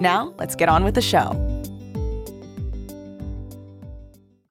Now, let's get on with the show.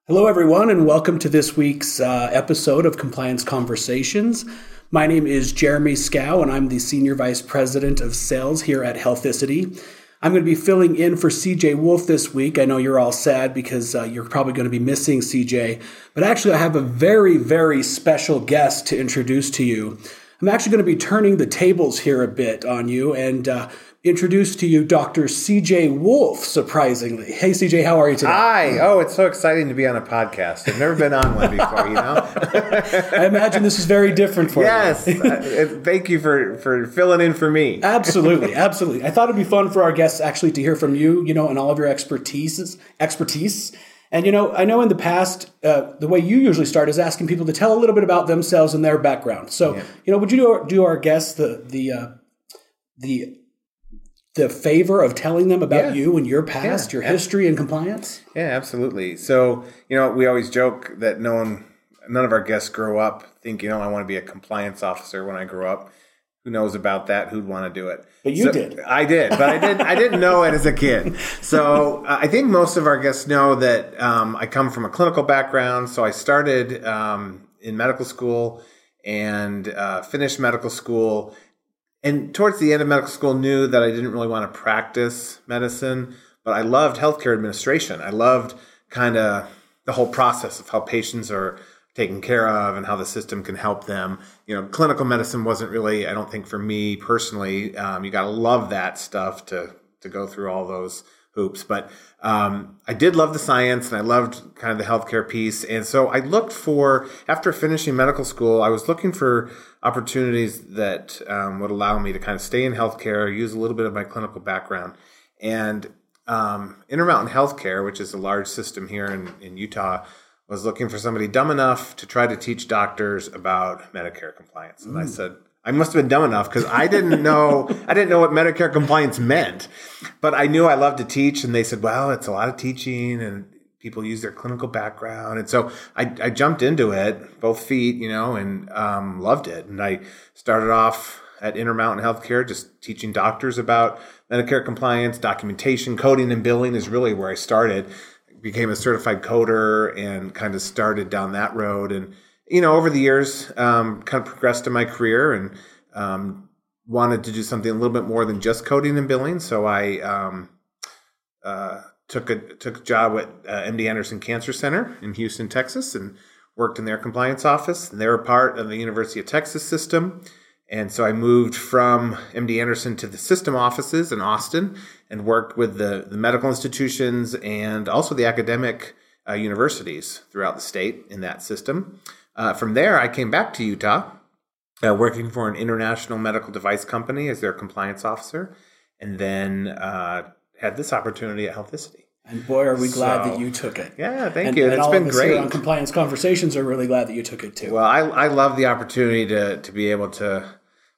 Hello, everyone, and welcome to this week's uh, episode of Compliance Conversations. My name is Jeremy Scow, and I'm the Senior Vice President of Sales here at Healthicity. I'm going to be filling in for CJ Wolf this week. I know you're all sad because uh, you're probably going to be missing CJ, but actually, I have a very, very special guest to introduce to you. I'm actually going to be turning the tables here a bit on you and uh, introduce to you Dr. CJ Wolf, surprisingly. Hey, CJ, how are you today? Hi. Oh, it's so exciting to be on a podcast. I've never been on one before, you know? I imagine this is very different for yes. you. Yes. Uh, thank you for, for filling in for me. absolutely. Absolutely. I thought it'd be fun for our guests actually to hear from you, you know, and all of your expertise. expertise. And, you know, I know in the past, uh, the way you usually start is asking people to tell a little bit about themselves and their background. So, yeah. you know, would you do, do our guests the, the, uh, the the favor of telling them about yeah. you and your past, yeah. your history and compliance? Yeah, absolutely. So, you know, we always joke that no one, none of our guests grow up thinking, oh, I want to be a compliance officer when I grow up. Who knows about that? Who'd want to do it? But you so, did. I did, but I didn't. I didn't know it as a kid. So uh, I think most of our guests know that um, I come from a clinical background. So I started um, in medical school and uh, finished medical school and towards the end of medical school knew that I didn't really want to practice medicine, but I loved healthcare administration. I loved kind of the whole process of how patients are taken care of and how the system can help them. You know, clinical medicine wasn't really, I don't think for me personally, um, you got to love that stuff to to go through all those hoops. But um, I did love the science and I loved kind of the healthcare piece. And so I looked for, after finishing medical school, I was looking for opportunities that um, would allow me to kind of stay in healthcare, use a little bit of my clinical background. And um, Intermountain Healthcare, which is a large system here in, in Utah, was looking for somebody dumb enough to try to teach doctors about Medicare compliance. And mm. I said, I must have been dumb enough because I didn't know I didn't know what Medicare compliance meant, but I knew I loved to teach, and they said, "Well, it's a lot of teaching, and people use their clinical background," and so I, I jumped into it, both feet, you know, and um, loved it. And I started off at Intermountain Healthcare, just teaching doctors about Medicare compliance, documentation, coding, and billing is really where I started. Became a certified coder and kind of started down that road and you know, over the years, um, kind of progressed in my career and um, wanted to do something a little bit more than just coding and billing. So I um, uh, took a took a job at uh, MD Anderson Cancer Center in Houston, Texas, and worked in their compliance office. And they were part of the University of Texas system. And so I moved from MD Anderson to the system offices in Austin and worked with the, the medical institutions and also the academic uh, universities throughout the state in that system. Uh, from there, I came back to Utah, uh, working for an international medical device company as their compliance officer, and then uh, had this opportunity at Healthicity. And boy, are we glad so, that you took it. Yeah, thank and, you. And it's been great. On compliance conversations are really glad that you took it too. Well, I, I love the opportunity to to be able to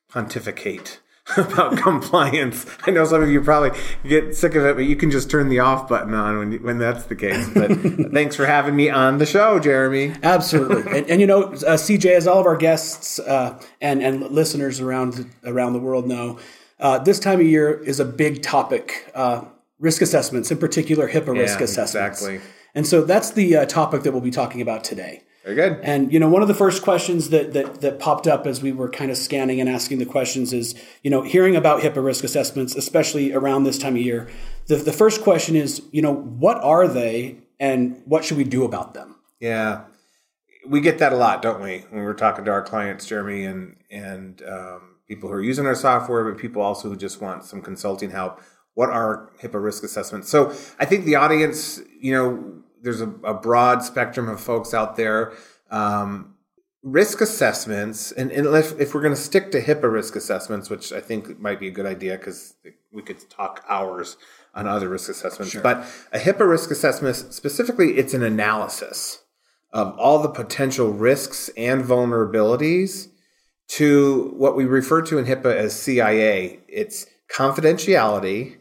pontificate about compliance. I know some of you probably get sick of it, but you can just turn the off button on when when that's the case. But thanks for having me on the show, Jeremy. Absolutely, and, and you know, uh, CJ, as all of our guests uh, and and listeners around around the world know, uh, this time of year is a big topic. Uh, risk assessments, in particular, HIPAA yeah, risk assessments. Exactly. And so that's the uh, topic that we'll be talking about today. Very good. And you know, one of the first questions that, that that popped up as we were kind of scanning and asking the questions is, you know, hearing about HIPAA risk assessments, especially around this time of year. The the first question is, you know, what are they and what should we do about them? Yeah, we get that a lot, don't we? When we're talking to our clients, Jeremy, and and um, people who are using our software, but people also who just want some consulting help. What are HIPAA risk assessments? So I think the audience, you know, there's a, a broad spectrum of folks out there. Um, risk assessments, and, and if, if we're going to stick to HIPAA risk assessments, which I think might be a good idea because we could talk hours on other risk assessments. Sure. But a HIPAA risk assessment, specifically, it's an analysis of all the potential risks and vulnerabilities to what we refer to in HIPAA as CIA. It's confidentiality,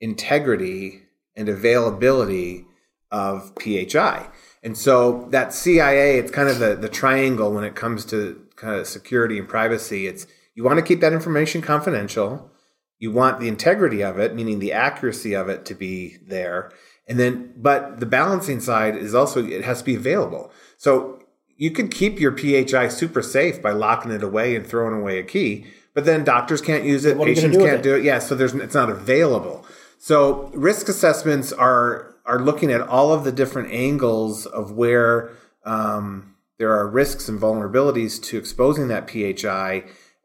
integrity, and availability of PHI. And so that CIA, it's kind of the, the triangle when it comes to kind of security and privacy. It's you want to keep that information confidential. You want the integrity of it, meaning the accuracy of it to be there. And then, but the balancing side is also, it has to be available. So you could keep your PHI super safe by locking it away and throwing away a key, but then doctors can't use it, patients can't it? do it. Yeah, so there's it's not available. So risk assessments are are looking at all of the different angles of where um, there are risks and vulnerabilities to exposing that PHI.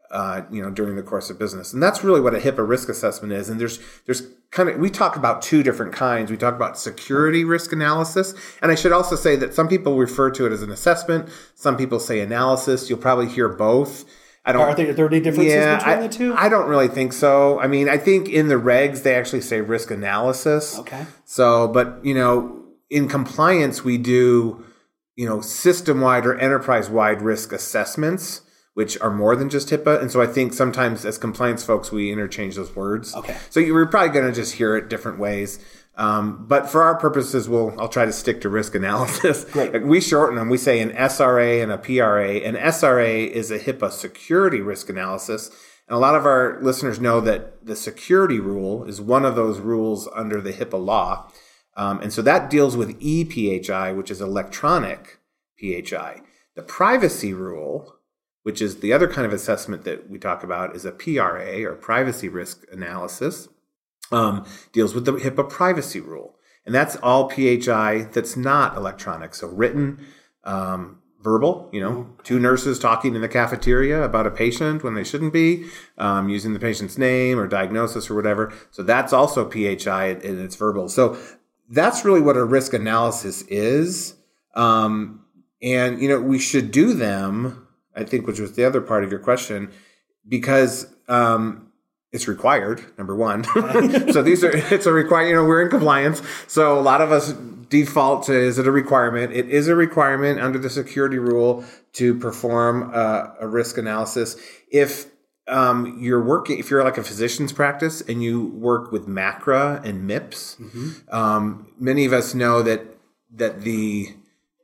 Uh, you know, during the course of business, and that's really what a HIPAA risk assessment is. And there's there's kind of we talk about two different kinds. We talk about security risk analysis, and I should also say that some people refer to it as an assessment. Some people say analysis. You'll probably hear both. I don't. Are there, are there any differences yeah, between I, the two? I don't really think so. I mean, I think in the regs they actually say risk analysis. Okay. So, but you know, in compliance we do, you know, system wide or enterprise wide risk assessments, which are more than just HIPAA. And so I think sometimes as compliance folks we interchange those words. Okay. So you're probably going to just hear it different ways. Um, but for our purposes, we'll I'll try to stick to risk analysis. Great. We shorten them. We say an SRA and a PRA. An SRA is a HIPAA security risk analysis. And a lot of our listeners know that the security rule is one of those rules under the HIPAA law. Um, and so that deals with ePHI, which is electronic PHI. The privacy rule, which is the other kind of assessment that we talk about, is a PRA or privacy risk analysis um, deals with the HIPAA privacy rule. And that's all PHI that's not electronic. So written, um, verbal, you know, two nurses talking in the cafeteria about a patient when they shouldn't be, um, using the patient's name or diagnosis or whatever. So that's also PHI and it's verbal. So that's really what a risk analysis is. Um, and, you know, we should do them, I think, which was the other part of your question, because um, it's required number one. So these are it's a require you know we're in compliance. So a lot of us default to is it a requirement? It is a requirement under the security rule to perform a, a risk analysis. If um, you're working if you're like a physician's practice and you work with macra and mips mm-hmm. um, many of us know that that the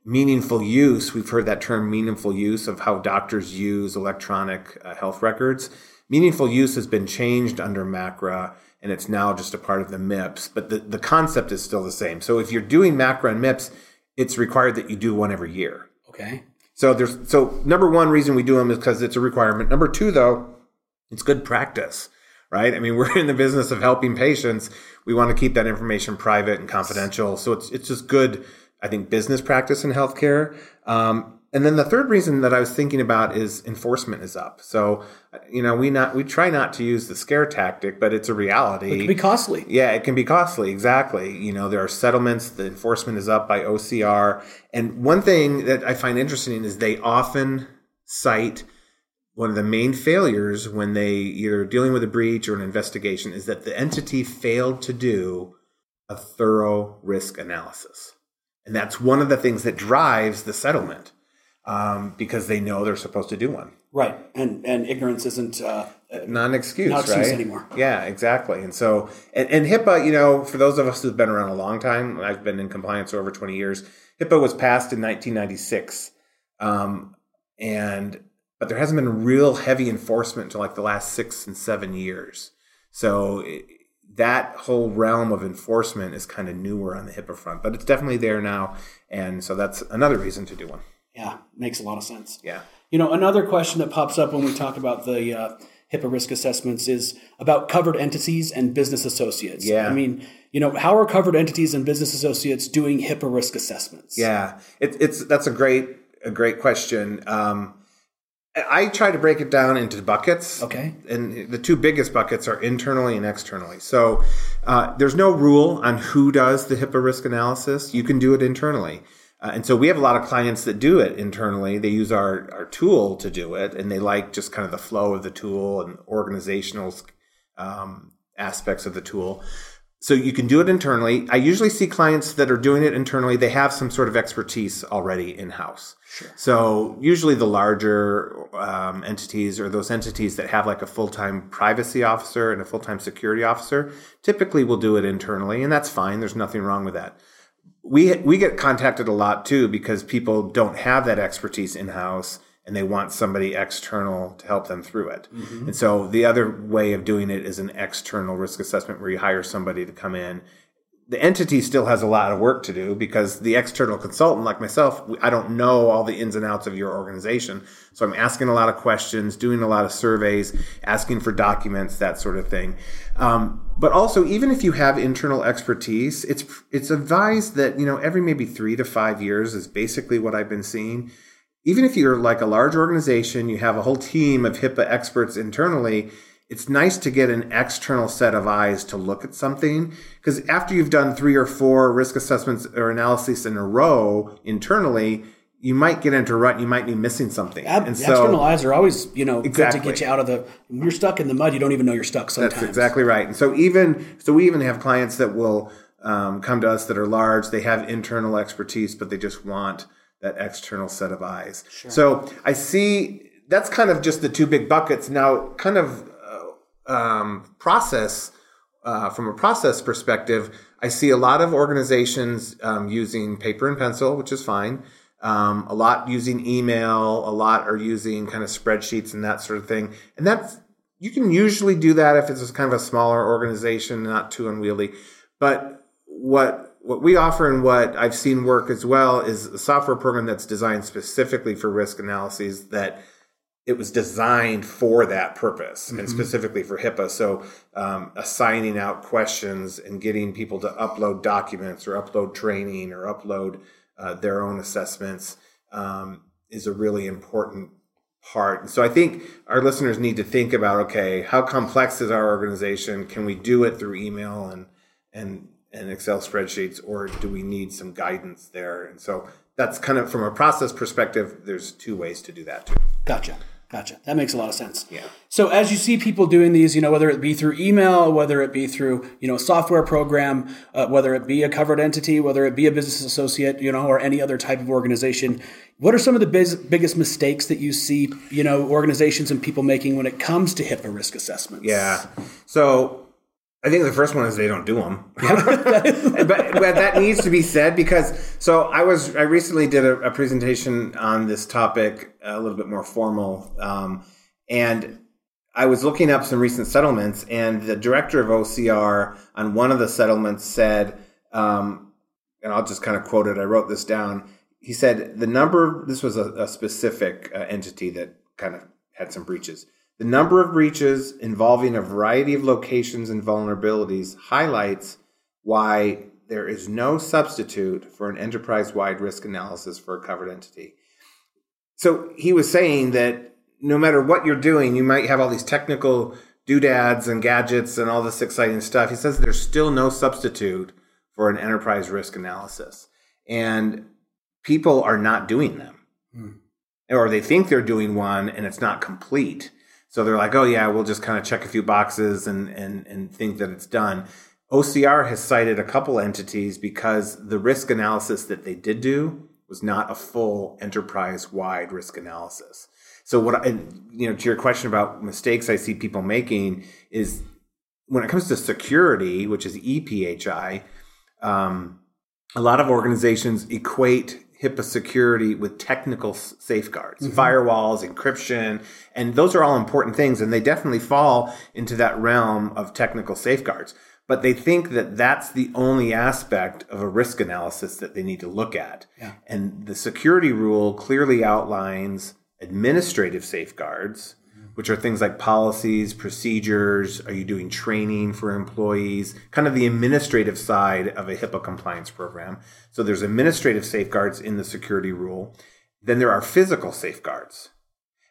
meaningful use we've heard that term meaningful use of how doctors use electronic uh, health records meaningful use has been changed under MACRA and it's now just a part of the MIPS, but the, the concept is still the same. So if you're doing MACRA and MIPS, it's required that you do one every year. Okay. So there's so number one reason we do them is because it's a requirement. Number two, though, it's good practice, right? I mean, we're in the business of helping patients. We want to keep that information private and confidential. So it's it's just good, I think, business practice in healthcare. Um, and then the third reason that I was thinking about is enforcement is up. So, you know, we not we try not to use the scare tactic, but it's a reality. It can be costly. Yeah, it can be costly. Exactly. You know, there are settlements. The enforcement is up by OCR. And one thing that I find interesting is they often cite one of the main failures when they either dealing with a breach or an investigation is that the entity failed to do a thorough risk analysis. And that's one of the things that drives the settlement um, because they know they're supposed to do one. Right, and and ignorance isn't uh, not an excuse, not right? anymore. Yeah, exactly. And so, and, and HIPAA, you know, for those of us who've been around a long time, I've been in compliance for over twenty years. HIPAA was passed in 1996, um, and but there hasn't been real heavy enforcement until like the last six and seven years. So it, that whole realm of enforcement is kind of newer on the HIPAA front, but it's definitely there now, and so that's another reason to do one. Yeah, makes a lot of sense. Yeah. You know, another question that pops up when we talk about the uh, HIPAA risk assessments is about covered entities and business associates. Yeah. I mean, you know, how are covered entities and business associates doing HIPAA risk assessments? Yeah, it, it's that's a great a great question. Um, I try to break it down into buckets. Okay. And the two biggest buckets are internally and externally. So uh, there's no rule on who does the HIPAA risk analysis. You can do it internally. Uh, and so we have a lot of clients that do it internally. They use our, our tool to do it, and they like just kind of the flow of the tool and organizational um, aspects of the tool. So you can do it internally. I usually see clients that are doing it internally. They have some sort of expertise already in house. Sure. So usually the larger um, entities or those entities that have like a full time privacy officer and a full time security officer typically will do it internally, and that's fine. There's nothing wrong with that. We we get contacted a lot too because people don't have that expertise in house and they want somebody external to help them through it. Mm-hmm. And so the other way of doing it is an external risk assessment where you hire somebody to come in. The entity still has a lot of work to do because the external consultant, like myself, I don't know all the ins and outs of your organization. So I'm asking a lot of questions, doing a lot of surveys, asking for documents, that sort of thing. Um, but also, even if you have internal expertise, it's it's advised that you know every maybe three to five years is basically what I've been seeing even if you're like a large organization, you have a whole team of HIPAA experts internally, it's nice to get an external set of eyes to look at something. Because after you've done three or four risk assessments or analyses in a row internally, you might get into a rut. You might be missing something. Ab- and so, external eyes are always, you know, exactly. good to get you out of the. You're stuck in the mud. You don't even know you're stuck. Sometimes that's exactly right. And so even so, we even have clients that will um, come to us that are large. They have internal expertise, but they just want that external set of eyes. Sure. So I see that's kind of just the two big buckets. Now, kind of um, process uh, from a process perspective, I see a lot of organizations um, using paper and pencil, which is fine. Um, a lot using email, a lot are using kind of spreadsheets and that sort of thing. And that's you can usually do that if it's kind of a smaller organization, not too unwieldy. But what what we offer and what I've seen work as well is a software program that's designed specifically for risk analyses that it was designed for that purpose mm-hmm. and specifically for HIPAA. So, um, assigning out questions and getting people to upload documents or upload training or upload uh, their own assessments um, is a really important part. And So, I think our listeners need to think about okay, how complex is our organization? Can we do it through email and and and Excel spreadsheets, or do we need some guidance there? And so that's kind of from a process perspective, there's two ways to do that too. Gotcha. Gotcha. That makes a lot of sense. Yeah. So as you see people doing these, you know, whether it be through email, whether it be through, you know, a software program, uh, whether it be a covered entity, whether it be a business associate, you know, or any other type of organization, what are some of the biz- biggest mistakes that you see, you know, organizations and people making when it comes to HIPAA risk assessments? Yeah. So I think the first one is they don't do them, but, but that needs to be said because so I was I recently did a, a presentation on this topic a little bit more formal, um, and I was looking up some recent settlements, and the director of OCR on one of the settlements said, um, and I'll just kind of quote it. I wrote this down. He said the number. This was a, a specific uh, entity that kind of had some breaches. The number of breaches involving a variety of locations and vulnerabilities highlights why there is no substitute for an enterprise wide risk analysis for a covered entity. So he was saying that no matter what you're doing, you might have all these technical doodads and gadgets and all this exciting stuff. He says there's still no substitute for an enterprise risk analysis. And people are not doing them. Hmm. Or they think they're doing one and it's not complete. So they're like, oh yeah, we'll just kind of check a few boxes and and and think that it's done. OCR has cited a couple entities because the risk analysis that they did do was not a full enterprise wide risk analysis. So what I, you know, to your question about mistakes I see people making is when it comes to security, which is EPHI, um, a lot of organizations equate HIPAA security with technical safeguards, mm-hmm. firewalls, encryption, and those are all important things, and they definitely fall into that realm of technical safeguards. But they think that that's the only aspect of a risk analysis that they need to look at. Yeah. And the security rule clearly outlines administrative safeguards which are things like policies, procedures. Are you doing training for employees? Kind of the administrative side of a HIPAA compliance program. So there's administrative safeguards in the security rule. Then there are physical safeguards.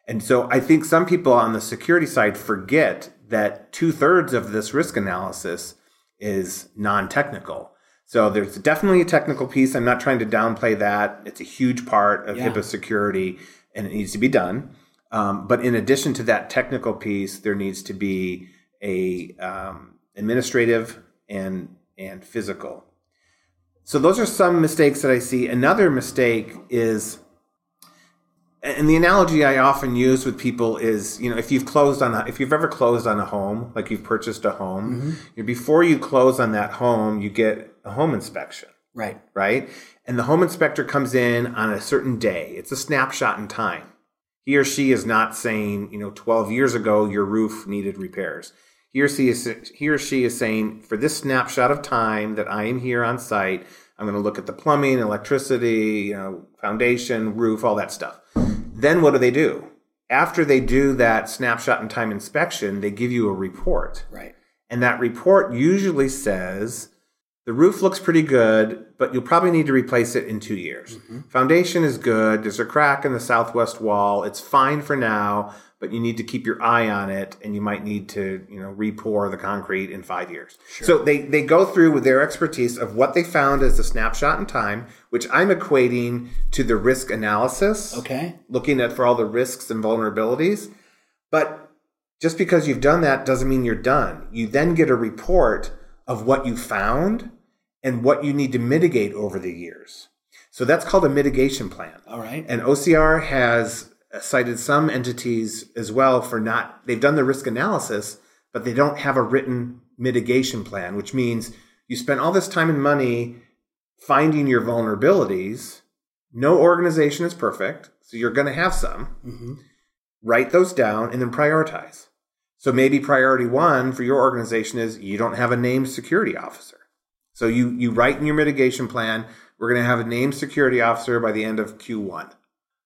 And so I think some people on the security side forget that two thirds of this risk analysis is non technical. So there's definitely a technical piece. I'm not trying to downplay that. It's a huge part of yeah. HIPAA security and it needs to be done. Um, but in addition to that technical piece, there needs to be a um, administrative and and physical. So those are some mistakes that I see. Another mistake is and the analogy I often use with people is, you know, if you've closed on a, if you've ever closed on a home, like you've purchased a home, mm-hmm. you know, before you close on that home, you get a home inspection. Right. Right. And the home inspector comes in on a certain day. It's a snapshot in time. He or she is not saying, you know, 12 years ago your roof needed repairs. He or she is he or she is saying, for this snapshot of time that I am here on site, I'm going to look at the plumbing, electricity, you know, foundation, roof, all that stuff. Then what do they do? After they do that snapshot in time inspection, they give you a report. Right. And that report usually says the roof looks pretty good, but you'll probably need to replace it in two years. Mm-hmm. Foundation is good. There's a crack in the southwest wall. It's fine for now, but you need to keep your eye on it and you might need to, you know, repour the concrete in five years. Sure. So they, they go through with their expertise of what they found as a snapshot in time, which I'm equating to the risk analysis. Okay. Looking at for all the risks and vulnerabilities. But just because you've done that doesn't mean you're done. You then get a report of what you found and what you need to mitigate over the years. So that's called a mitigation plan. All right. And OCR has cited some entities as well for not, they've done the risk analysis, but they don't have a written mitigation plan, which means you spent all this time and money finding your vulnerabilities. No organization is perfect, so you're going to have some. Mm-hmm. Write those down and then prioritize. So maybe priority one for your organization is you don't have a named security officer. So you you write in your mitigation plan, we're going to have a named security officer by the end of Q1.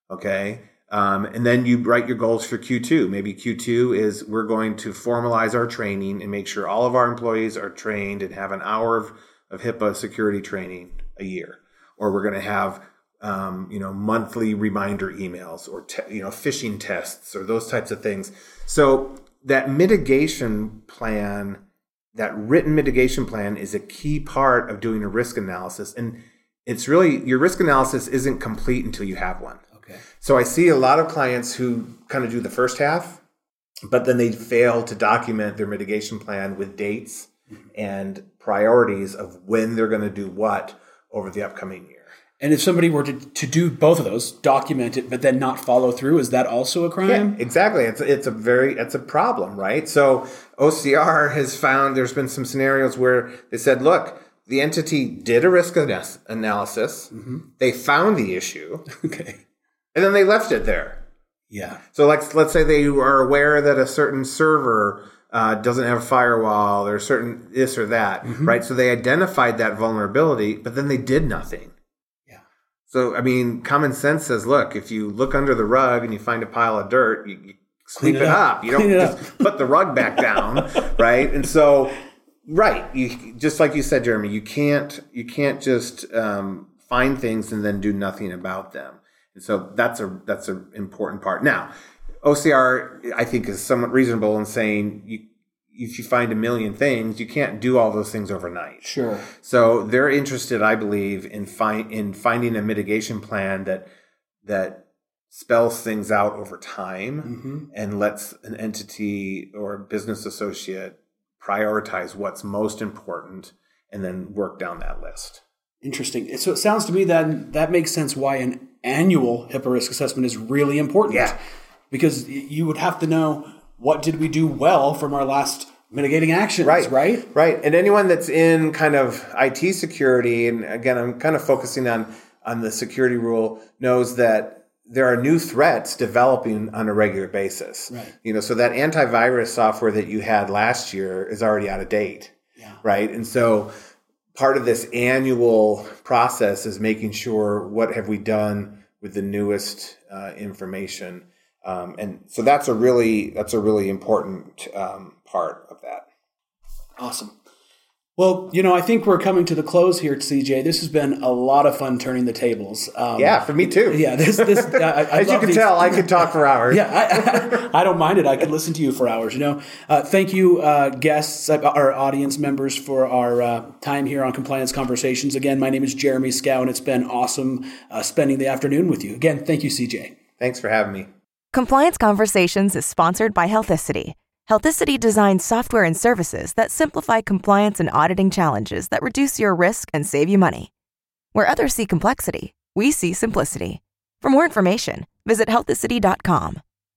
Okay? Um, and then you write your goals for Q2. Maybe Q2 is we're going to formalize our training and make sure all of our employees are trained and have an hour of, of HIPAA security training a year. Or we're going to have, um, you know, monthly reminder emails or, te- you know, phishing tests or those types of things. So that mitigation plan, that written mitigation plan is a key part of doing a risk analysis. And it's really, your risk analysis isn't complete until you have one. Okay. So I see a lot of clients who kind of do the first half, but then they fail to document their mitigation plan with dates mm-hmm. and priorities of when they're going to do what over the upcoming year. And if somebody were to, to do both of those, document it, but then not follow through, is that also a crime? Yeah, exactly. It's it's a very it's a problem, right? So OCR has found there's been some scenarios where they said, look, the entity did a risk analysis, mm-hmm. they found the issue, okay, and then they left it there. Yeah. So like let's say they are aware that a certain server uh, doesn't have a firewall or certain this or that, mm-hmm. right? So they identified that vulnerability, but then they did nothing. So I mean, common sense says, look, if you look under the rug and you find a pile of dirt, you, you sweep it, it, up. up. You don't just put the rug back down, right? And so, right, you just like you said, Jeremy, you can't you can't just um, find things and then do nothing about them. And so that's a that's an important part. Now, OCR I think is somewhat reasonable in saying you if you find a million things, you can't do all those things overnight. Sure. So they're interested, I believe, in find in finding a mitigation plan that that spells things out over time mm-hmm. and lets an entity or business associate prioritize what's most important and then work down that list. Interesting. So it sounds to me that that makes sense why an annual HIPAA risk assessment is really important. Yeah. Because you would have to know what did we do well from our last mitigating actions, right? Right. Right. And anyone that's in kind of IT security, and again, I'm kind of focusing on on the security rule, knows that there are new threats developing on a regular basis. Right. You know, so that antivirus software that you had last year is already out of date. Yeah. Right. And so part of this annual process is making sure what have we done with the newest uh, information, um, and so that's a really that's a really important um, part of that. Awesome. Well, you know, I think we're coming to the close here, CJ. This has been a lot of fun turning the tables. Um, yeah, for me too. Yeah, this, this. I, I As you can these. tell, I could talk for hours. yeah, I, I, don't mind it. I could listen to you for hours. You know, uh, thank you, uh, guests, uh, our audience members, for our uh, time here on Compliance Conversations. Again, my name is Jeremy Scow, and it's been awesome uh, spending the afternoon with you. Again, thank you, CJ. Thanks for having me. Compliance Conversations is sponsored by Healthicity Healthicity designs software and services that simplify compliance and auditing challenges that reduce your risk and save you money. Where others see complexity, we see simplicity. For more information, visit healthicity.com.